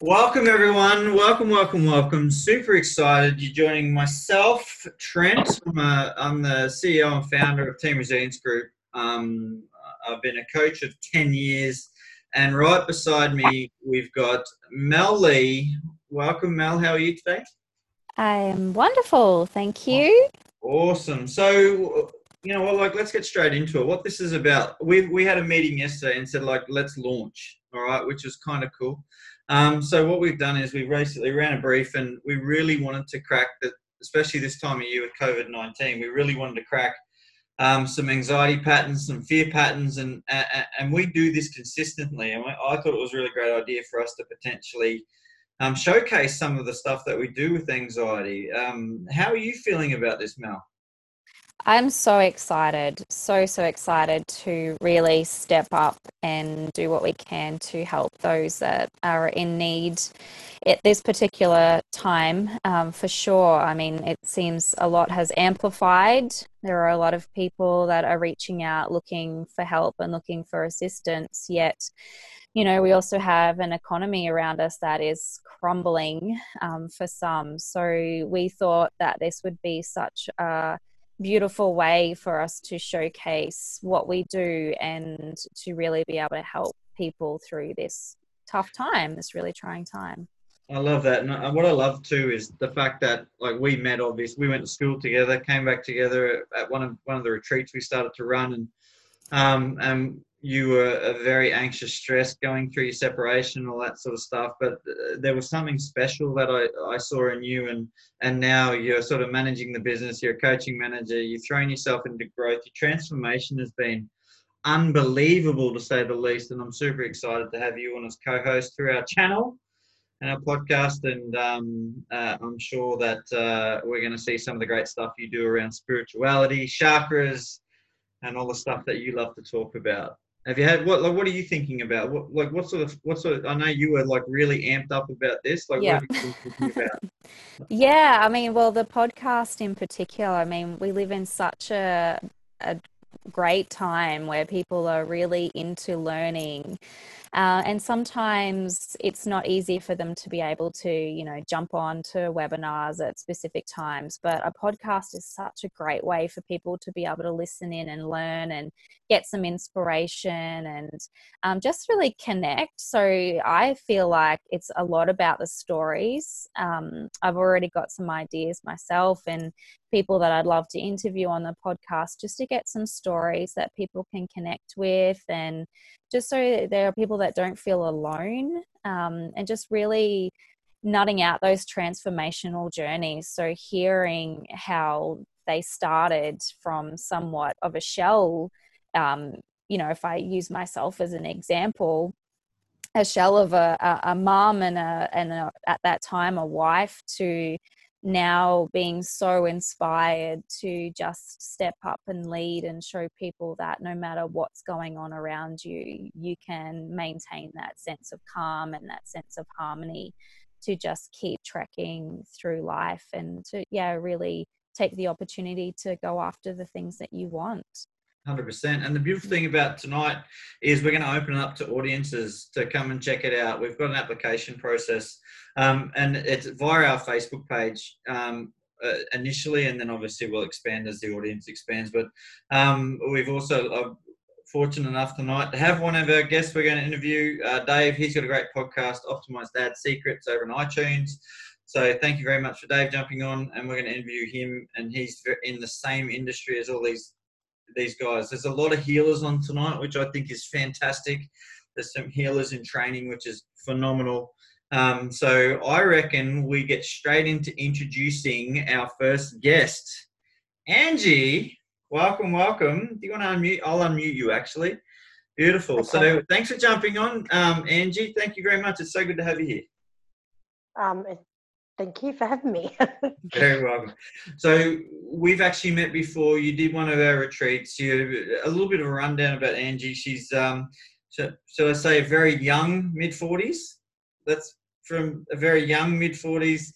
Welcome, everyone. Welcome, welcome, welcome. Super excited. You're joining myself, Trent. I'm, a, I'm the CEO and founder of Team Resilience Group. Um, I've been a coach of 10 years. And right beside me, we've got Mel Leigh. Welcome, Mel. How are you today? I am wonderful. Thank you. Awesome. So, you know, well, like, let's get straight into it. What this is about. We, we had a meeting yesterday and said, like, let's launch, all right, which was kind of cool. Um, so what we've done is we basically ran a brief and we really wanted to crack especially this time of year with COVID-19, we really wanted to crack um, some anxiety patterns, some fear patterns, and, and, and we do this consistently. And I thought it was a really great idea for us to potentially um, showcase some of the stuff that we do with anxiety. Um, how are you feeling about this, Mel? I'm so excited, so, so excited to really step up and do what we can to help those that are in need at this particular time, um, for sure. I mean, it seems a lot has amplified. There are a lot of people that are reaching out looking for help and looking for assistance, yet you know, we also have an economy around us that is crumbling um, for some. So we thought that this would be such a beautiful way for us to showcase what we do and to really be able to help people through this tough time, this really trying time. I love that, and what I love too is the fact that like we met. Obviously, we went to school together, came back together at one of one of the retreats we started to run, and um, and you were a very anxious, stressed, going through your separation, all that sort of stuff. But uh, there was something special that I, I saw in you, and and now you're sort of managing the business. You're a coaching manager. You're throwing yourself into growth. Your transformation has been unbelievable, to say the least. And I'm super excited to have you on as co-host through our channel and our podcast. And um, uh, I'm sure that uh, we're going to see some of the great stuff you do around spirituality, chakras, and all the stuff that you love to talk about. Have you had what? Like, what are you thinking about? What like what sort of what sort of? I know you were like really amped up about this. Like, yeah. yeah, I mean, well, the podcast in particular. I mean, we live in such a a great time where people are really into learning uh, and sometimes it's not easy for them to be able to, you know, jump on to webinars at specific times. But a podcast is such a great way for people to be able to listen in and learn and get some inspiration and um, just really connect. So I feel like it's a lot about the stories. Um, I've already got some ideas myself and people that I'd love to interview on the podcast just to get some stories that people can connect with and just so there are people that don't feel alone um, and just really nutting out those transformational journeys. So, hearing how they started from somewhat of a shell, um, you know, if I use myself as an example, a shell of a, a, a mom and a and a, at that time a wife to now being so inspired to just step up and lead and show people that no matter what's going on around you, you can maintain that sense of calm and that sense of harmony to just keep trekking through life and to, yeah, really take the opportunity to go after the things that you want. 100%. And the beautiful thing about tonight is we're going to open it up to audiences to come and check it out. We've got an application process, um, and it's via our Facebook page um, uh, initially, and then obviously we'll expand as the audience expands. But um, we've also uh, fortunate enough tonight to have one of our guests we're going to interview, uh, Dave. He's got a great podcast, Optimized Dad Secrets, over on iTunes. So thank you very much for Dave jumping on, and we're going to interview him. And he's in the same industry as all these these guys. There's a lot of healers on tonight, which I think is fantastic. There's some healers in training, which is phenomenal. Um, so I reckon we get straight into introducing our first guest, Angie. Welcome, welcome. Do you want to unmute? I'll unmute you actually. Beautiful. So thanks for jumping on, um, Angie. Thank you very much. It's so good to have you here. Um, Thank you for having me. Very welcome. So we've actually met before. You did one of our retreats. You a little bit of a rundown about Angie. She's um, so, so I say a very young mid forties. That's from a very young mid forties.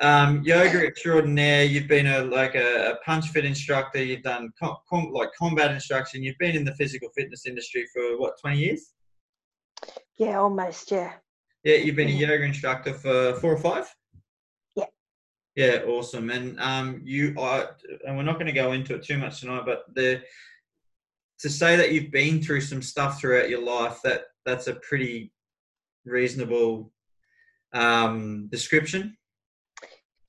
Um, yoga extraordinaire. You've been a like a, a punch fit instructor. You've done com, com, like combat instruction. You've been in the physical fitness industry for what twenty years? Yeah, almost. Yeah. Yeah, you've been a yoga instructor for four or five. Yeah. Awesome. And um, you are, and we're not going to go into it too much tonight, but the to say that you've been through some stuff throughout your life that that's a pretty reasonable um, description.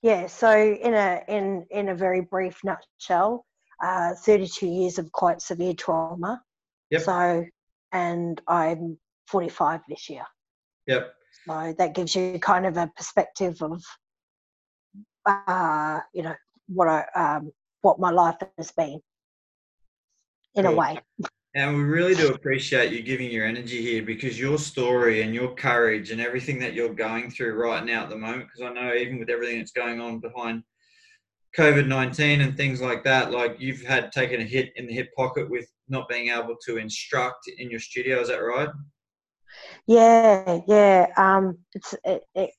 Yeah. So in a in in a very brief nutshell, uh, 32 years of quite severe trauma. Yep. So, and I'm 45 this year. Yep. So that gives you kind of a perspective of, uh, you know, what I um, what my life has been. In a way. And we really do appreciate you giving your energy here because your story and your courage and everything that you're going through right now at the moment, because I know even with everything that's going on behind COVID 19 and things like that, like you've had taken a hit in the hip pocket with not being able to instruct in your studio. Is that right? Yeah, yeah. Um, it's it, it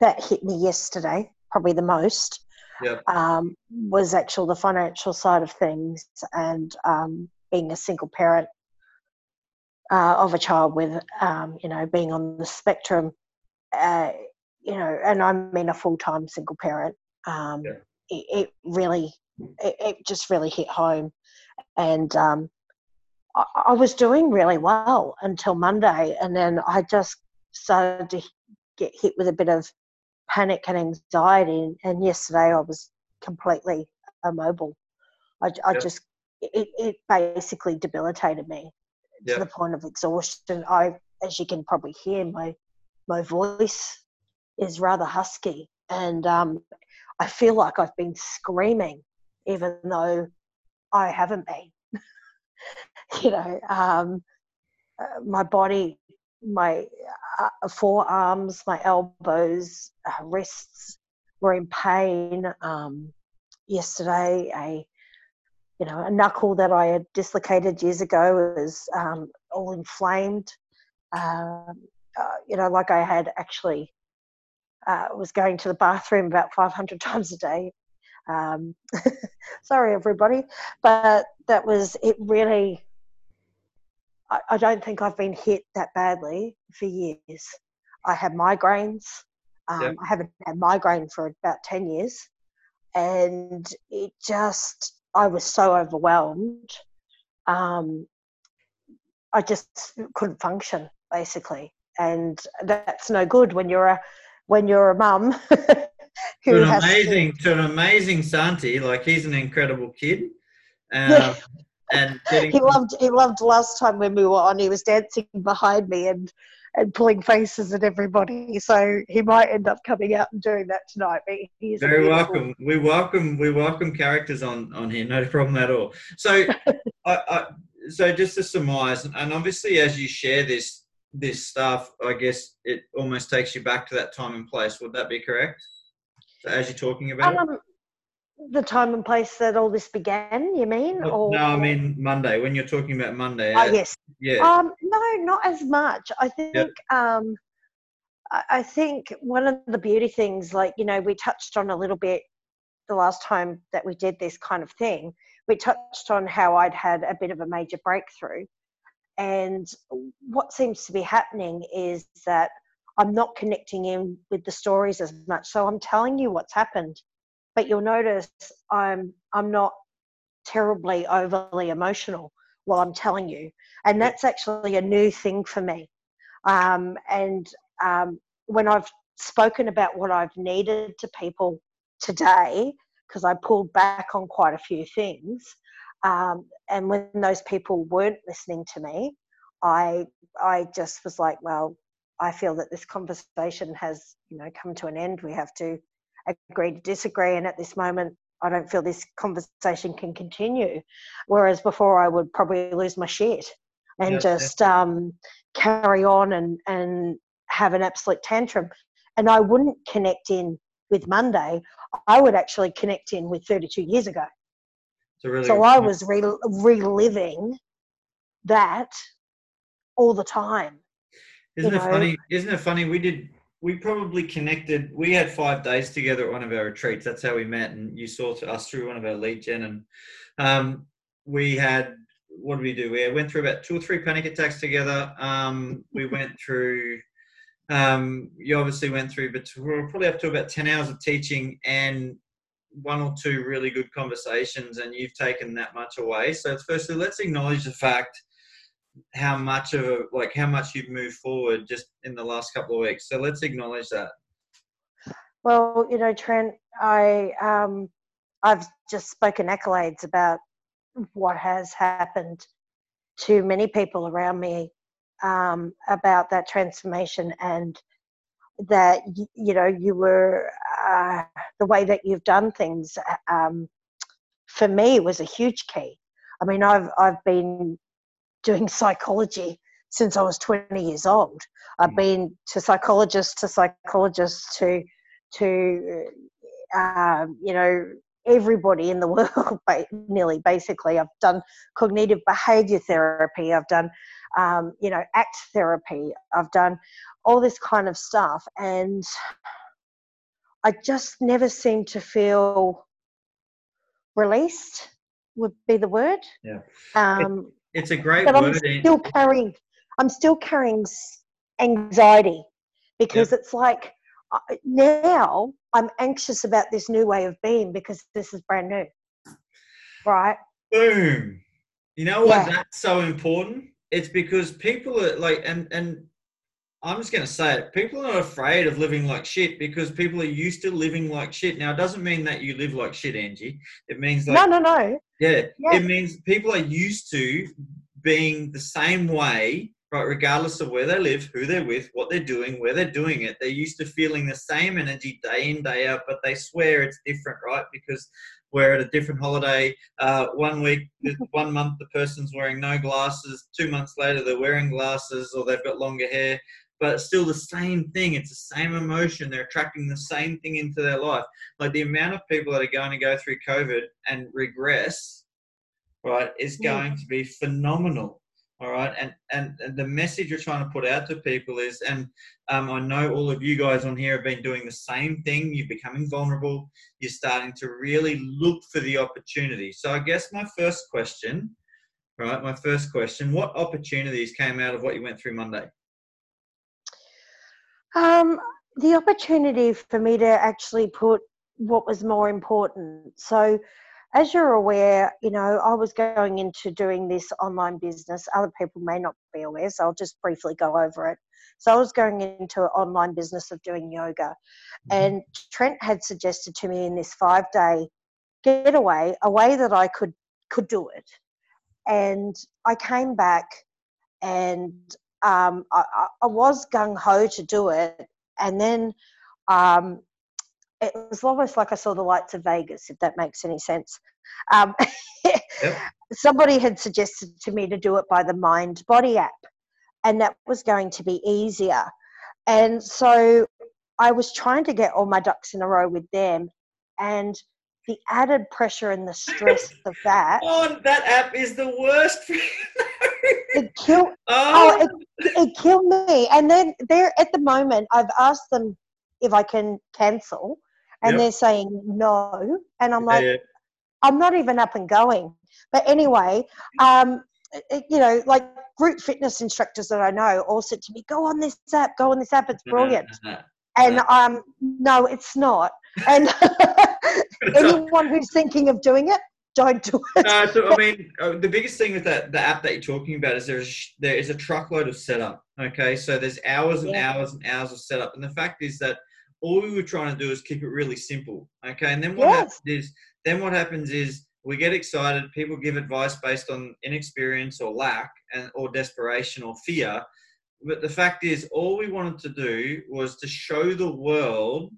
that hit me yesterday, probably the most. Yep. Um, was actual the financial side of things and um, being a single parent uh, of a child with, um, you know, being on the spectrum. Uh, you know, and I mean a full time single parent. Um, Yeah. it, it really, it, it just really hit home, and um, I, I was doing really well until Monday, and then I just started to get hit with a bit of panic and anxiety. And yesterday, I was completely immobile. I, I Yep. just it, it basically debilitated me to the point of exhaustion. I, as you can probably hear, my my voice is rather husky, and um, I feel like I've been screaming, even though I haven't been. you know, um, uh, my body, my uh, forearms, my elbows, uh, wrists were in pain. Um, yesterday, a you know a knuckle that I had dislocated years ago was um, all inflamed. Um, uh, you know, like I had actually uh, was going to the bathroom about 500 times a day. Um, sorry, everybody, but that was it. Really, I, I don't think I've been hit that badly for years. I have migraines. Um. I haven't had migraine for about 10 years, and it just I was so overwhelmed. Um, I just couldn't function basically, and that's no good when you're a when you're a mum who To an has to- amazing, to an amazing Santi. Like he's an incredible kid. Um. And getting he loved he loved last time when we were on he was dancing behind me and and pulling faces at everybody so he might end up coming out and doing that tonight but he's a Very beautiful- welcome. We welcome we welcome characters on on here. No problem at all. So, I, I, so just to surmise, and obviously as you share this this stuff, I guess it almost takes you back to that time and place. Would that be correct? So as you're talking about it? Um, um, the time and place that all this began you mean No, or no, I mean Monday. When you're talking about Monday, oh yes yeah, Um, no, not as much. I think um, I, I think one of the beauty things, like you know, we touched on a little bit the last time that we did this kind of thing. We touched on how I'd had a bit of a major breakthrough, and what seems to be happening is that I'm not connecting in with the stories as much. So I'm telling you what's happened, but you'll notice I'm I'm not terribly overly emotional while I'm telling you and that's actually a new thing for me. Um, and um, when I've spoken about what I've needed to people today, because I pulled back on quite a few things, um, and when those people weren't listening to me, I I just was like, well, I feel that this conversation has you know come to an end. We have to agree to disagree, and at this moment, I don't feel this conversation can continue. Whereas before, I would probably lose my shit and yeah. just um, carry on and, and have an absolute tantrum. And I wouldn't connect in with Monday. I would actually connect in with 32 years ago. really So I was re- reliving that all the time. Isn't you it know. funny? Isn't it funny? We did. We probably connected. We had five days together at one of our retreats. That's how we met, and you saw us through one of our lead gen. And um, we had what did we do? We went through about two or three panic attacks together. Um, we went through um, you obviously went through, but we're probably up to about 10 hours of teaching and one or two really good conversations, and you've taken that much away. So, firstly, let's acknowledge the fact how much of a, like how much you've moved forward just in the last couple of weeks. So, let's acknowledge that. Well, you know, Trent, I um, I've just spoken accolades about what has happened to many people around me um, about that transformation and that you know you were uh, the way that you've done things um, for me was a huge key. I mean, I've I've been doing psychology since I was 20 years old. I've mm. been to psychologists to psychologists to to uh, you know everybody in the world nearly basically i've done cognitive behavior therapy i've done um, you know ACT therapy i've done all this kind of stuff and i just never seem to feel released would be the word yeah um, it's a great but word i'm still carrying i'm still carrying anxiety because yep. it's like uh, now I'm anxious about this new way of being because this is brand new. Right? Boom. You know why yeah. that's so important? It's because people are like, and and I'm just going to say it. People are not afraid of living like shit because people are used to living like shit. Now, it doesn't mean that you live like shit, Angie. It means like no, no, no. Yeah, yeah. it means people are used to being the same way right? Regardless of where they live, who they're with, what they're doing, where they're doing it, they're used to feeling the same energy day in, day out, but they swear it's different, right? Because we're at a different holiday. Uh, one week, one month, the person's wearing no glasses. Two months later, they're wearing glasses or they've got longer hair. But it's still the same thing. It's the same emotion. They're attracting the same thing into their life. Like the amount of people that are going to go through COVID and regress, right, is going to be phenomenal all right and, and and the message you're trying to put out to people is and um, i know all of you guys on here have been doing the same thing you're becoming vulnerable you're starting to really look for the opportunity so i guess my first question right my first question what opportunities came out of what you went through monday um, the opportunity for me to actually put what was more important so as you're aware, you know, I was going into doing this online business. Other people may not be aware, so I'll just briefly go over it. So I was going into an online business of doing yoga, mm-hmm. and Trent had suggested to me in this five day getaway a way that I could could do it. And I came back, and um, I, I was gung ho to do it, and then um, it was almost like I saw the lights of Vegas, if that makes any sense. Um, yep. Somebody had suggested to me to do it by the Mindbody app, and that was going to be easier. And so I was trying to get all my ducks in a row with them, and the added pressure and the stress of that. Oh, that app is the worst. it killed. Oh, oh it, it killed me. And then there, at the moment, I've asked them if I can cancel, and yep. they're saying no. And I'm like, yeah. I'm not even up and going. But anyway, um, it, you know, like group fitness instructors that I know all said to me, go on this app, go on this app, it's brilliant. and um, no, it's not. And anyone who's thinking of doing it, don't do it. Uh, so, I mean, uh, the biggest thing with that the app that you're talking about is there's there is a truckload of setup. Okay, so there's hours and yeah. hours and hours of setup, and the fact is that all we were trying to do is keep it really simple. Okay. And then what yes. happens is then what happens is we get excited, people give advice based on inexperience or lack and or desperation or fear. But the fact is all we wanted to do was to show the world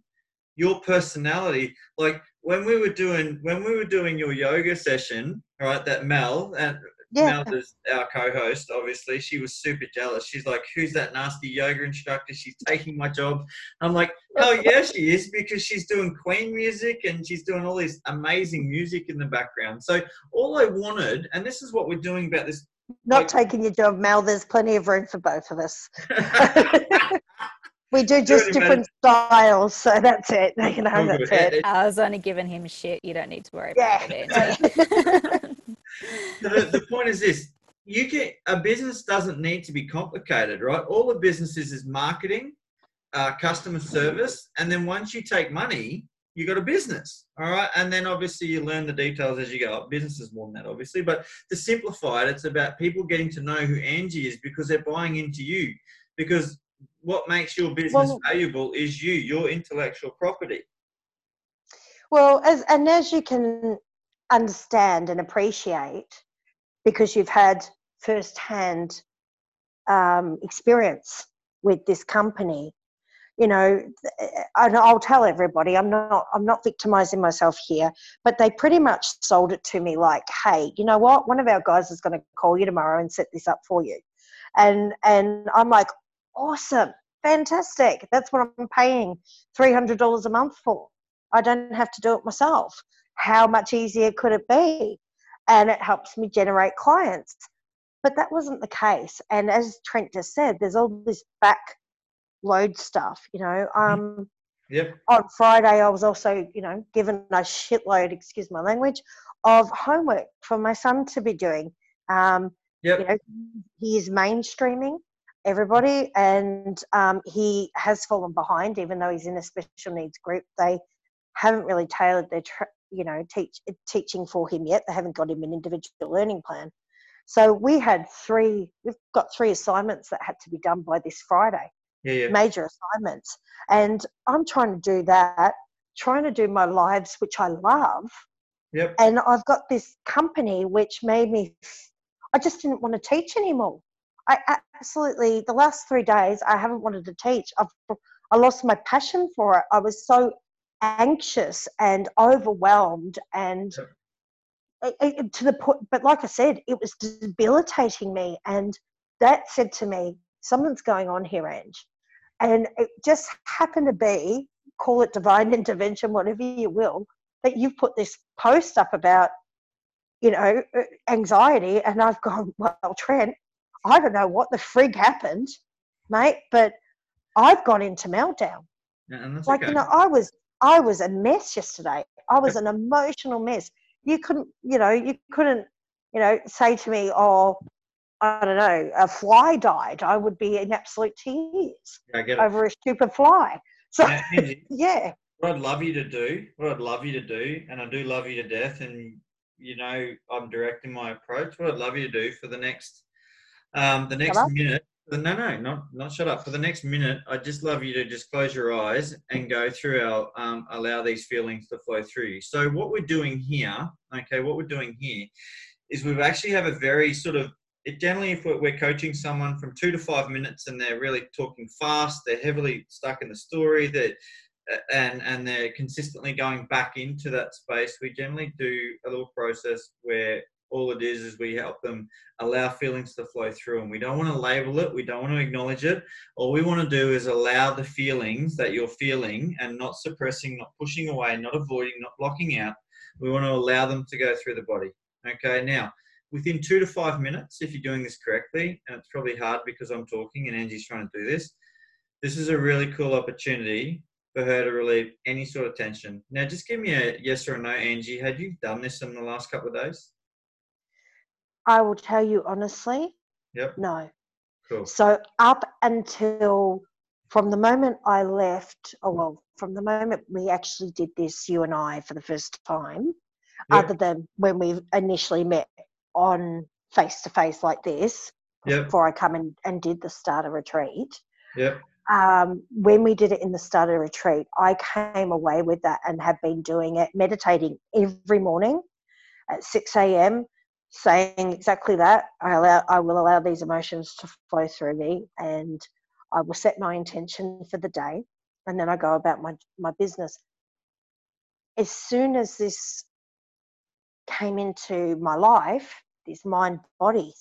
your personality. Like when we were doing when we were doing your yoga session, right, that Mel and yeah. Mel is our co-host, obviously. She was super jealous. She's like, "Who's that nasty yoga instructor? She's taking my job." I'm like, "Oh yeah, she is because she's doing Queen music and she's doing all this amazing music in the background." So all I wanted, and this is what we're doing about this. Not like, taking your job, Mel. There's plenty of room for both of us. we do just different styles, so that's it. You know, that's it. I was only giving him shit. You don't need to worry yeah. about it. the, the point is this: you can a business doesn't need to be complicated, right? All a business is is marketing, uh, customer service, and then once you take money, you got a business. All right. And then obviously you learn the details as you go up. Business is more than that, obviously. But to simplify it, it's about people getting to know who Angie is because they're buying into you. Because what makes your business well, valuable is you, your intellectual property. Well, as and as you can understand and appreciate, because you've had first-hand um, experience with this company, you know, and I'll tell everybody, I'm not, I'm not victimizing myself here, but they pretty much sold it to me like, hey, you know what? One of our guys is going to call you tomorrow and set this up for you, and and I'm like, awesome, fantastic. That's what I'm paying three hundred dollars a month for. I don't have to do it myself. How much easier could it be? And it helps me generate clients. But that wasn't the case. And as Trent just said, there's all this back load stuff, you know. Mm-hmm. Um, yep. On Friday, I was also, you know, given a shitload, excuse my language, of homework for my son to be doing. Um, yep. You know, he is mainstreaming everybody, and um, he has fallen behind, even though he's in a special needs group. They haven't really tailored their, tra- you know, teach teaching for him yet. They haven't got him an individual learning plan. So we had three. We've got three assignments that had to be done by this Friday yeah, yeah. major assignments. And I'm trying to do that, trying to do my lives, which I love. Yep. And I've got this company which made me, I just didn't want to teach anymore. I absolutely, the last three days, I haven't wanted to teach. I've, I lost my passion for it. I was so anxious and overwhelmed and yep. it, it, to the point, but like I said, it was debilitating me. And that said to me, something's going on here, Ange. And it just happened to be, call it divine intervention, whatever you will, that you've put this post up about, you know, uh, anxiety. And I've gone, well, Trent, I don't know what the frig happened, mate, but I've gone into meltdown. Yeah, like, okay. you know, I was, I was a mess yesterday. I was an emotional mess. You couldn't, you know, you couldn't, you know, say to me, oh, I don't know, a fly died, I would be in absolute tears over a stupid fly. So, yeah, yeah. What I'd love you to do, what I'd love you to do, and I do love you to death, and you know I'm directing my approach. What I'd love you to do for the next, um, the next minute. No, no, not not shut up. For the next minute, I'd just love you to just close your eyes and go through our um, allow these feelings to flow through you. So what we're doing here, okay, what we're doing here is we actually have a very sort of it generally, if we're, we're coaching someone from two to five minutes and they're really talking fast, they're heavily stuck in the story, that and and they're consistently going back into that space, we generally do a little process where all it is is we help them allow feelings to flow through and we don't want to label it we don't want to acknowledge it all we want to do is allow the feelings that you're feeling and not suppressing not pushing away not avoiding not blocking out we want to allow them to go through the body okay now within two to five minutes, if you're doing this correctly, and it's probably hard because I'm talking and Angie's trying to do this, this is a really cool opportunity for her to relieve any sort of tension. Now, just give me a yes or a no, Angie. Had you done this in the last couple of days? I will tell you honestly. Yep. No. Cool. So up until from the moment I left, oh well, from the moment we actually did this, you and I, for the first time, yep. other than when we initially met on face to face like this yep. before I come in and did the starter retreat. Yep. Um, when we did it in the starter retreat, I came away with that and have been doing it, meditating every morning at 6 a.m., saying exactly that. I, allow, I will allow these emotions to flow through me and I will set my intention for the day and then I go about my, my business. As soon as this came into my life, this mind body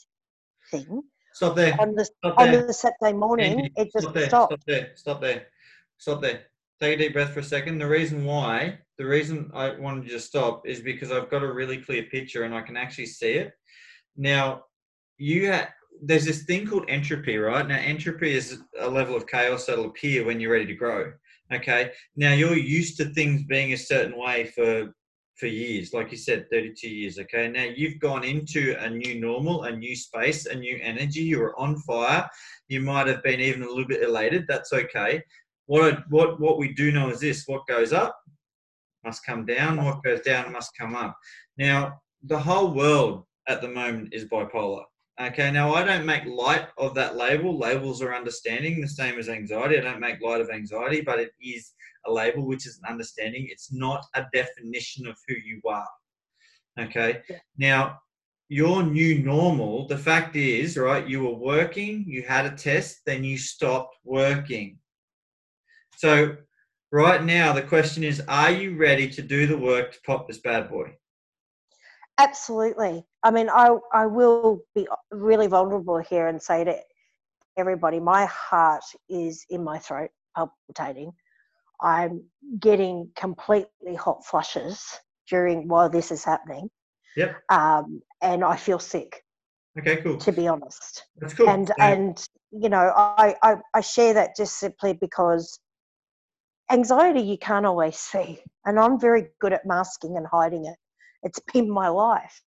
thing. Stop there. On the stop on there. the Saturday morning, Andy, it just stop there. stopped. Stop there. Stop there. Stop there. Take a deep breath for a second. The reason why, the reason I wanted you to stop is because I've got a really clear picture and I can actually see it. Now, you had there's this thing called entropy, right? Now, entropy is a level of chaos that'll appear when you're ready to grow. Okay. Now you're used to things being a certain way for for years, like you said, 32 years. Okay, now you've gone into a new normal, a new space, a new energy. You were on fire. You might have been even a little bit elated. That's okay. what what what we do know is this: what goes up must come down, what goes down must come up. Now, the whole world at the moment is bipolar. Okay, now I don't make light of that label. Labels are understanding, the same as anxiety. I don't make light of anxiety, but it is a label, which is an understanding. It's not a definition of who you are. Okay, Yeah. now your new normal, the fact is, right, you were working, you had a test, then you stopped working. So, right now, the question is are you ready to do the work to pop this bad boy? Absolutely. I mean, I, I will be really vulnerable here and say to everybody, my heart is in my throat, palpitating. I'm getting completely hot flushes during while this is happening. Yep. Um, and I feel sick, Okay, cool. to be honest. That's cool. And So- and you know, I, I I share that just simply because anxiety you can't always see, and I'm very good at masking and hiding it. It's been my life.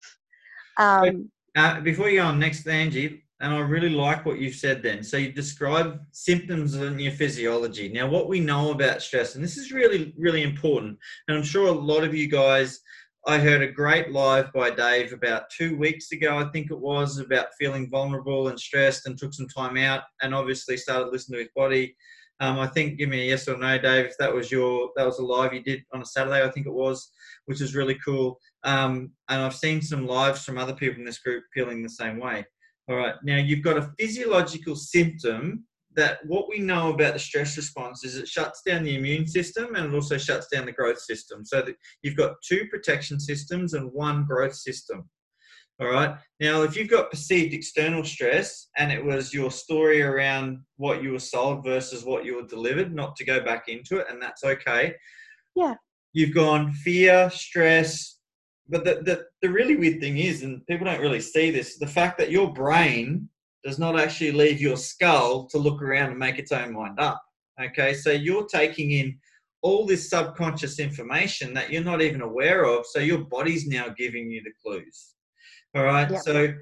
Um, Uh, before you go on next, Angie, and I really like what you've said then. So you describe symptoms in your physiology. Now, what we know about stress, and this is really, really important, and I'm sure a lot of you guys, I heard a great live by Dave about two weeks ago, I think it was, about feeling vulnerable and stressed and took some time out and obviously started listening to his body. Um, I think, give me a yes or no, Dave, if that was your, that was a live you did on a Saturday, I think it was, which is really cool. Um, and I've seen some lives from other people in this group feeling the same way. All right, now you've got a physiological symptom that what we know about the stress response is it shuts down the immune system and it also shuts down the growth system. So that you've got two protection systems and one growth system. All right. Now, if you've got perceived external stress and it was your story around what you were sold versus what you were delivered, not to go back into it, and that's okay. Yeah. You've gone fear, stress, but the, the, the really weird thing is, and people don't really see this, the fact that your brain does not actually leave your skull to look around and make its own mind up. Okay, so you're taking in all this subconscious information that you're not even aware of. So your body's now giving you the clues. All right, Yep. so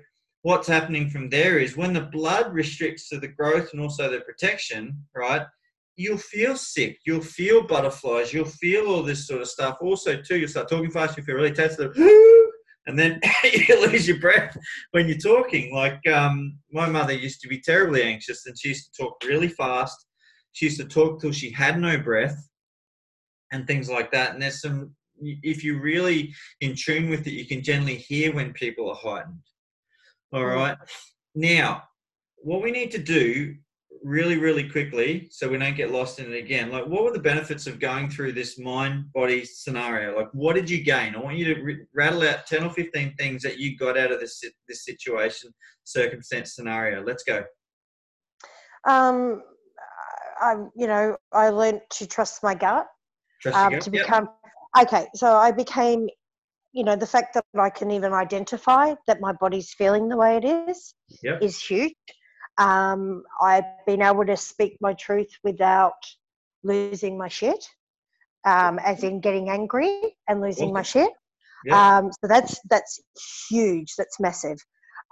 what's happening from there is when the blood restricts to the growth and also the protection, right? You'll feel sick. You'll feel butterflies. You'll feel all this sort of stuff. Also, too, you'll start talking fast. You feel really tense, and then you lose your breath when you're talking. Like um, my mother used to be terribly anxious, and she used to talk really fast. She used to talk till she had no breath, and things like that. And there's some, if you're really in tune with it, you can generally hear when people are heightened. All Mm. Now, what we need to do really, really quickly, so we don't get lost in it again. Like, what were the benefits of going through this mind-body scenario? Like, what did you gain? I want you to r- rattle out ten or fifteen things that you got out of this this situation, circumstance, scenario. Let's go. um, I, you know, I learned to trust my gut. Trust um, your to gut. Yep. Okay so i became you know the fact that i can even identify that my body's feeling the way it is Yep. is huge um, i've been able to speak my truth without losing my shit um, as in getting angry and losing my shit Yep. um, so that's that's huge that's massive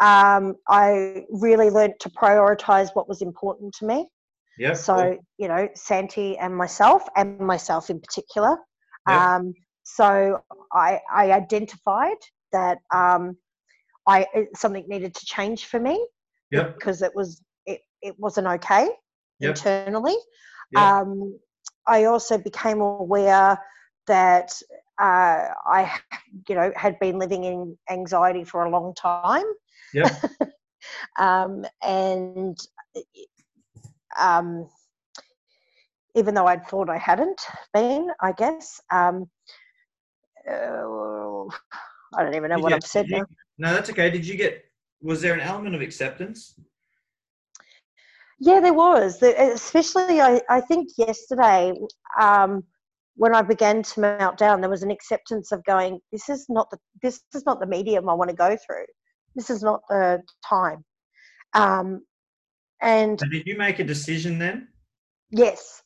um, i really learned to prioritize what was important to me Yep. so you know santi and myself and myself in particular Yeah. um, so I, I identified that um, I something needed to change for me Yep. because it was it, it wasn't okay Yep. internally Yep. um, I also became aware that uh, I you know had been living in anxiety for a long time Yep. um, and um, even though I'd thought I hadn't been, I guess. Um, uh, I don't even know Did what you- I've said you- now. No, that's okay. Did you get? Was there an element of acceptance? Yeah, there was. Especially, I, I think yesterday um, when I began to melt down, there was an acceptance of going. This is not the this is not the medium I want to go through. This is not the time. Um, and So did you make a decision then? yes,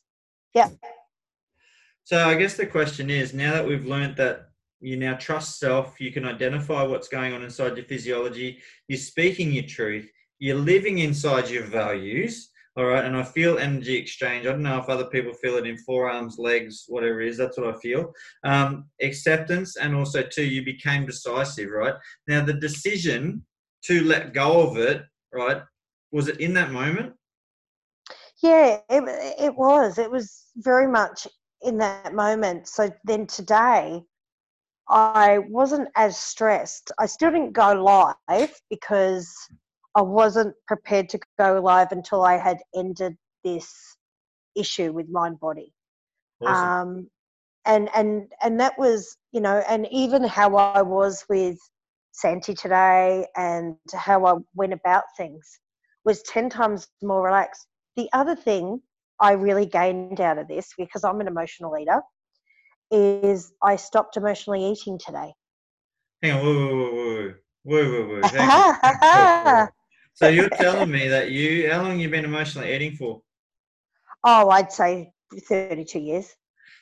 So I guess the question is now that we've learned that you now trust self, you can identify what's going on inside your physiology, you're speaking your truth, you're living inside your values. All right, and I feel energy exchange. I don't know if other people feel it in forearms, legs, whatever it is. That's what I feel. Um, acceptance, and also too, you became decisive. Right now, the decision to let go of it. Right, was it in that moment? Yeah, it, it was. It was very much in that moment. So then today, I wasn't as stressed. I still didn't go live because I wasn't prepared to go live until I had ended this issue with Mindbody. Awesome. Um, and and and that was you know, and even how I was with Santi today and how I went about things was ten times more relaxed. The other thing I really gained out of this because I'm an emotional eater is I stopped emotionally eating today. Hang on, whoa, whoa, whoa, whoa, whoa, whoa, whoa. so you're telling me that you, how long you been emotionally eating for? Oh, I'd say 32 years.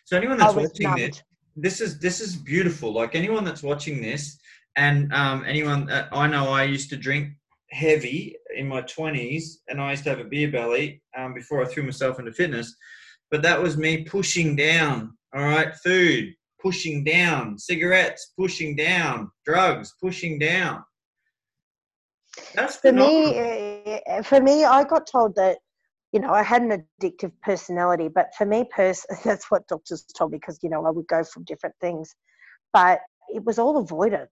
So anyone that's watching numbed. this, this is this is beautiful. Like anyone that's watching this, and um, anyone that I know, I used to drink heavy in my 20s, and I used to have a beer belly um, before I threw myself into fitness. But that was me pushing down all right, food pushing down, cigarettes pushing down, drugs pushing down. That's for me. Eh, for me, I got told that you know I had an addictive personality, but for me, that's what doctors told me because you know I would go from different things, but it was all avoidance.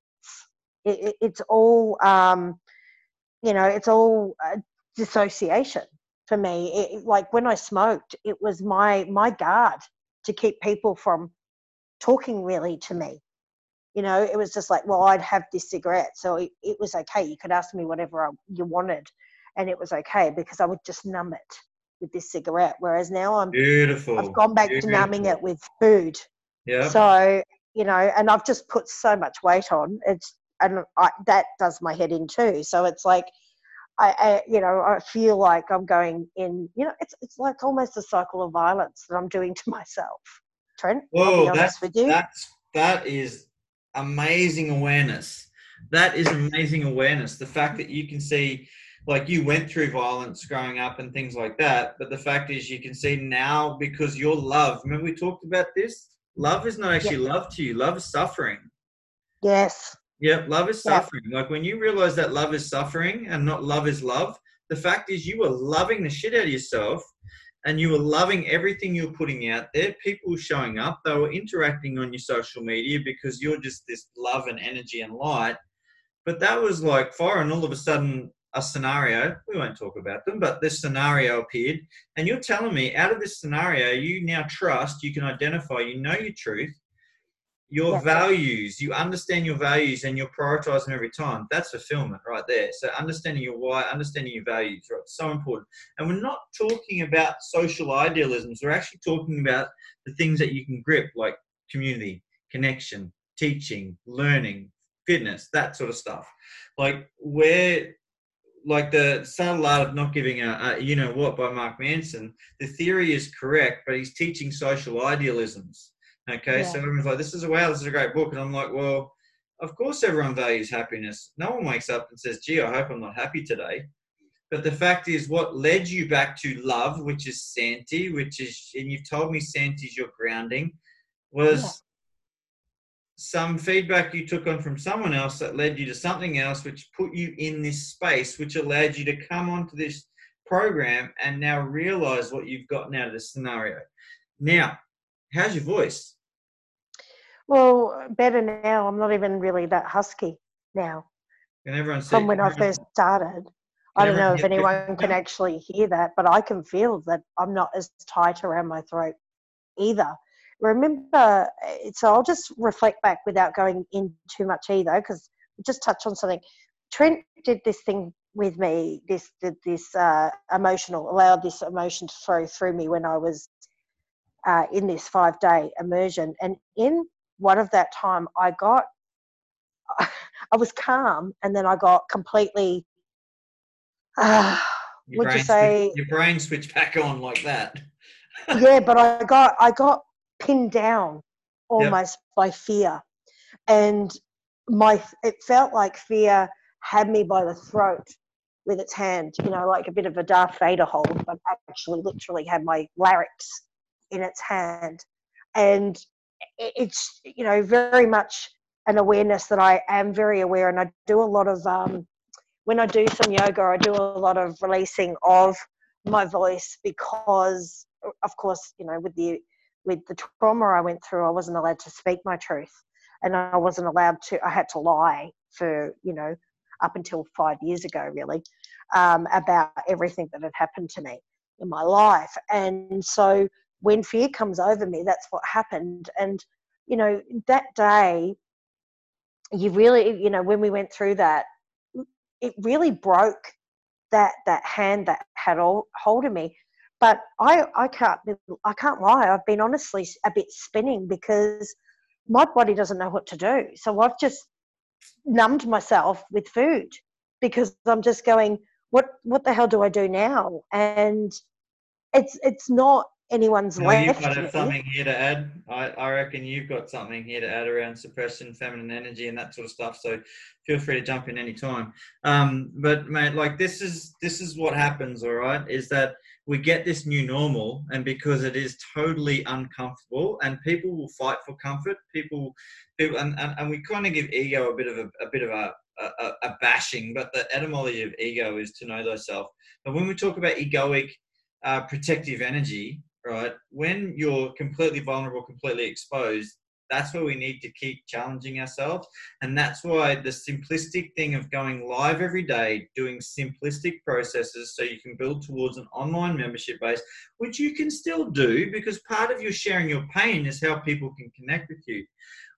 It, it, it's all um, you know, it's all uh, dissociation for me. It, like when I smoked, it was my my guard to keep people from talking really to me. You know, it was just like, well, I'd have this cigarette. So it, it was okay. You could ask me whatever I, you wanted, and it was okay because I would just numb it with this cigarette. Whereas now I'm beautiful. I've gone back beautiful. to numbing it with food. Yeah. So you know, and I've just put so much weight on. It's and I, that does my head in too. So it's like I, I, you know, I feel like I'm going in, you know, it's it's like almost a cycle of violence that I'm doing to myself. Trent, Whoa, that's, That's that is amazing awareness. That is amazing awareness. The fact that you can see, like you went through violence growing up and things like that, but the fact is you can see now because your love. Remember we talked about this. Love is not actually love to you. Love is suffering. Yes. Yep, love is suffering. Like when you realize that love is suffering and not love is love, the fact is you were loving the shit out of yourself and you were loving everything you're putting out there. People showing up, they were interacting on your social media because you're just this love and energy and light. But that was like foreign. all of a sudden, a scenario, we won't talk about them, but this scenario appeared. And you're telling me out of this scenario, you now trust, you can identify, you know your truth, your values, you understand your values and you're prioritizing every time. That's fulfillment right there. So understanding your why, understanding your values, right? So important. And we're not talking about social idealisms. We're actually talking about the things that you can grip, like community, connection, teaching, learning, fitness, that sort of stuff. Like where like the subtle art of not giving a, a, you know what by Mark Manson, the theory is correct, but he's teaching social idealisms Okay, yeah. so everyone's like, "This is a wow, this is a great book," and I'm like, "Well, of course everyone values happiness. No one wakes up and says, "Gee, I hope I'm not happy today." But the fact is, what led you back to love, which is Santi, which is, and you've told me Santi's your grounding, was yeah. some feedback you took on from someone else that led you to something else, which put you in this space, which allowed you to come onto this program and now realize what you've gotten out of this scenario. Now, how's your voice? Well, better now. I'm not even really that husky now. Can everyone see? From when I first started. I don't know if anyone can actually hear that, but I can feel that I'm not as tight around my throat either. Remember, so I'll just reflect back without going in too much either, because just touch on something. Trent did this thing with me, this this uh, emotional, allowed this emotion to flow through me when I was uh, in this five day immersion, and in one of that time I got I was calm and then I got completely uh, would you say switch, your brain switched back on like that yeah but I got I got pinned down almost yep. by fear and my it felt like fear had me by the throat with its hand, you know, like a bit of a Darth Vader hold, but actually literally had my larynx in its hand. And it's, you know, very much an awareness that I am very aware. And I do a lot of, um, when I do some yoga, I do a lot of releasing of my voice because, of course, you know, with the, with the trauma I went through, I wasn't allowed to speak my truth and I wasn't allowed to, I had to lie for, you know, up until five years ago, really, um, about everything that had happened to me in my life. And so when fear comes over me, that's what happened. And, you know, that day, you really, you know, when we went through that, it really broke that that hand that had all hold of me. But I, I can't I can't lie. I've been honestly a bit spinning because my body doesn't know what to do. So I've just numbed myself with food because I'm just going, what what the hell do I do now? And it's it's not anyone's no, left. You've got something here to add. I, I reckon you've got something here to add around suppression, feminine energy, and that sort of stuff. So feel free to jump in any time. Um, but mate, like this is this is what happens. All right, is that we get this new normal, and because it is totally uncomfortable, and people will fight for comfort. People, people, and, and, and we kind of give ego a bit of a, a bit of a a, a, bashing, but the etymology of ego is to know thyself. But when we talk about egoic uh, protective energy, right, when you're completely vulnerable, completely exposed, that's where we need to keep challenging ourselves. And that's why the simplistic thing of going live every day, doing simplistic processes so you can build towards an online membership base, which you can still do because part of your sharing your pain is how people can connect with you.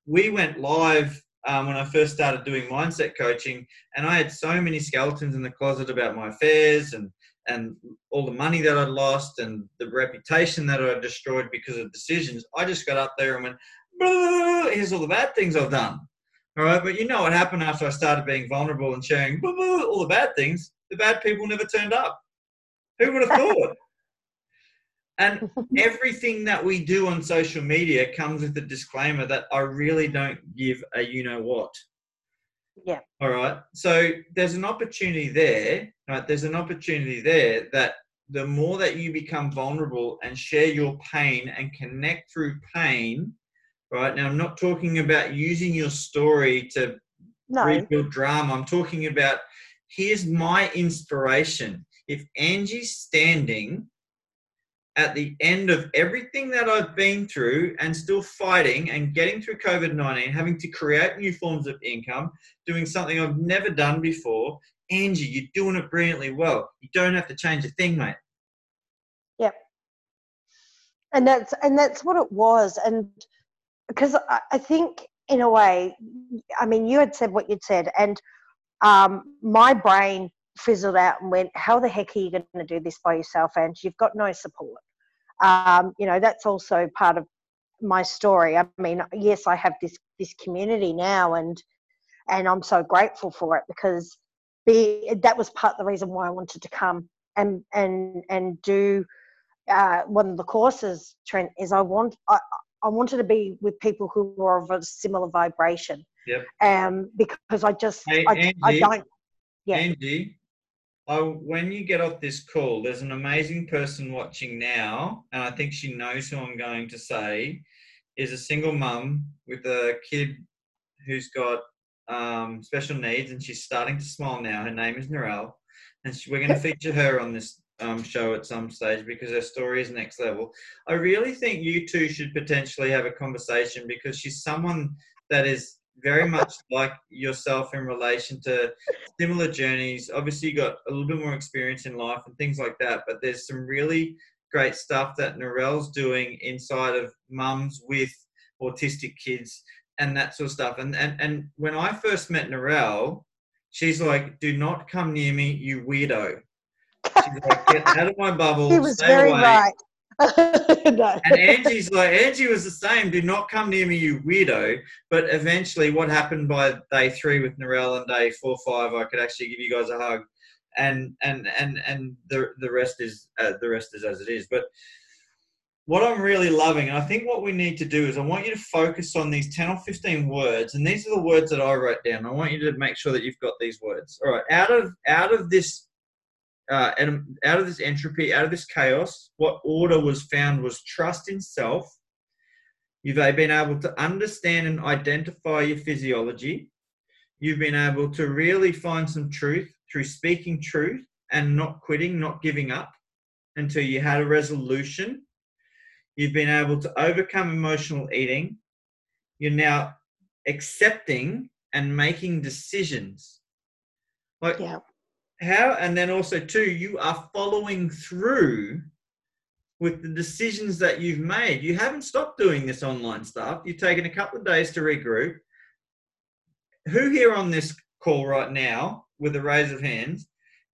We went live um, when I first started doing mindset coaching, and I had so many skeletons in the closet about my affairs and and all the money that I'd lost and the reputation that I'd destroyed because of decisions. I just got up there and went, here's all the bad things I've done. All right, but you know what happened after I started being vulnerable and sharing all the bad things? The bad people never turned up. Who would have thought? And everything that we do on social media comes with a disclaimer that I really don't give a you know what. Yeah. All right. So there's an opportunity there, right? There's an opportunity there that the more that you become vulnerable and share your pain and connect through pain, right? Now, I'm not talking about using your story to no. rebuild drama. I'm talking about here's my inspiration. If Angie's standing at the end of everything that I've been through and still fighting and getting through COVID 19, having to create new forms of income, doing something I've never done before, Angie, you're doing it brilliantly well. You don't have to change a thing, mate. Yep. And that's and that's what it was. And because I, I think in a way, I mean, you had said what you'd said, and um, my brain fizzled out and went, how the heck are you going to do this by yourself, and you've got no support. Um, you know, that's also part of my story. I mean, yes, I have this this community now, and and I'm so grateful for it because be that was part of the reason why I wanted to come and and and do uh, one of the courses. Trent is I want I, I wanted to be with people who were of a similar vibration. Yep. Um, because I just hey, I, Angie, I don't. Yeah. Angie, Oh, when you get off this call, there's an amazing person watching now, and I think she knows who I'm going to say is a single mum with a kid who's got um, special needs, and she's starting to smile now. Her name is Narelle, and she, we're going to feature her on this um, show at some stage because her story is next level. I really think you two should potentially have a conversation because she's someone that is very much like yourself in relation to similar journeys. Obviously, you got a little bit more experience in life and things like that, but there's some really great stuff that Narelle's doing inside of mums with autistic kids and that sort of stuff. And and and when I first met Narelle, she's like, "Do not come near me, you weirdo." She's like, "Get out of my bubble." He was very away. right. no. And Angie's like, Angie was the same. Do not come near me, you weirdo. But eventually, what happened by day three with Narelle and day four, five, I could actually give you guys a hug, and and and and the the rest is uh, the rest is as it is. But what I'm really loving, and I think what we need to do is, I want you to focus on these ten or fifteen words, and these are the words that I wrote down. I want you to make sure that you've got these words. All right, out of out of this uh, out of this entropy, out of this chaos, what order was found was trust in self. You've been able to understand and identify your physiology. You've been able to really find some truth through speaking truth and not quitting, not giving up until you had a resolution. You've been able to overcome emotional eating. You're now accepting and making decisions. Like, Yeah. how and then also too you are following through with the decisions that you've made you haven't stopped doing this online stuff you've taken a couple of days to regroup who here on this call right now with a raise of hands